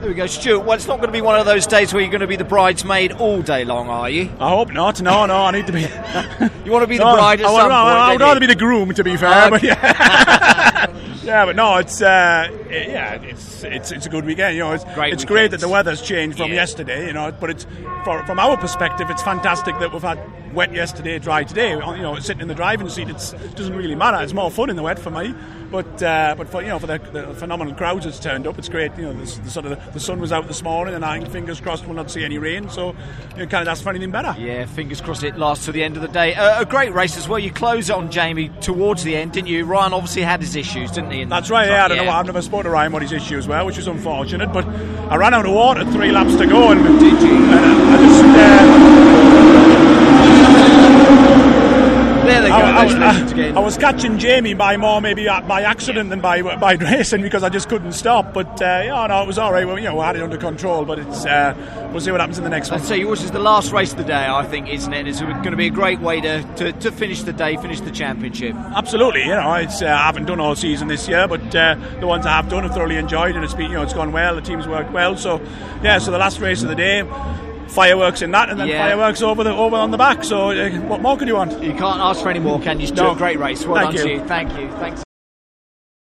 There we go, Stuart. Well, it's not going to be one of those days where you're going to be the bridesmaid all day long, are you? I hope not. No, no, I need to be. you want to be the no, bride at I some would, point? I would rather be the groom, to be fair. Um, but yeah. yeah, but no, it's uh, yeah, it's it's it's a good weekend. You know, it's Great it's great that the weather's changed from Yeah. yesterday. You know, but it's for, from our perspective, it's fantastic that we've had wet yesterday, dry today. You know, sitting in the driving seat, it doesn't really matter. It's more fun in the wet for me. But uh, but for you know for the, the phenomenal crowds that's turned up, it's great. You know, the, the sort of the sun was out this morning, and I think fingers crossed we'll not see any rain. So you know, kind of ask for anything better. Yeah, fingers crossed it lasts to the end of the day. Uh, a great race as well. You closed it on Jamie towards the end, didn't you? Ryan obviously had his issues, didn't he? That's right, yeah. I don't know. I've never spoke to Ryan what his issues as well, which is unfortunate. But I ran out of water three laps to go, and Did you? and I, I just. Uh, There they go. I, I. I was catching Jamie by more maybe uh, by accident than by by racing because I just couldn't stop. But uh, yeah, no, it was all right. Well, you know, we had it under control. But it's uh, we'll see what happens in the next one. I'd say yours is the last race of the day, I think, isn't it? It's going to be a great way to, to, to finish the day, finish the championship. Absolutely, you know, it's uh, I haven't done all season this year, but uh, the ones I have done have thoroughly enjoyed, and it's been you know it's gone well. The team's worked well, so yeah. So the last race of the day, fireworks in that, and then Yeah. fireworks over the over on the back. So uh, what more could you want? You can't ask for any more, can you? Stuart? No. Great race. Well Thank done you. to you. Thank you. Thanks.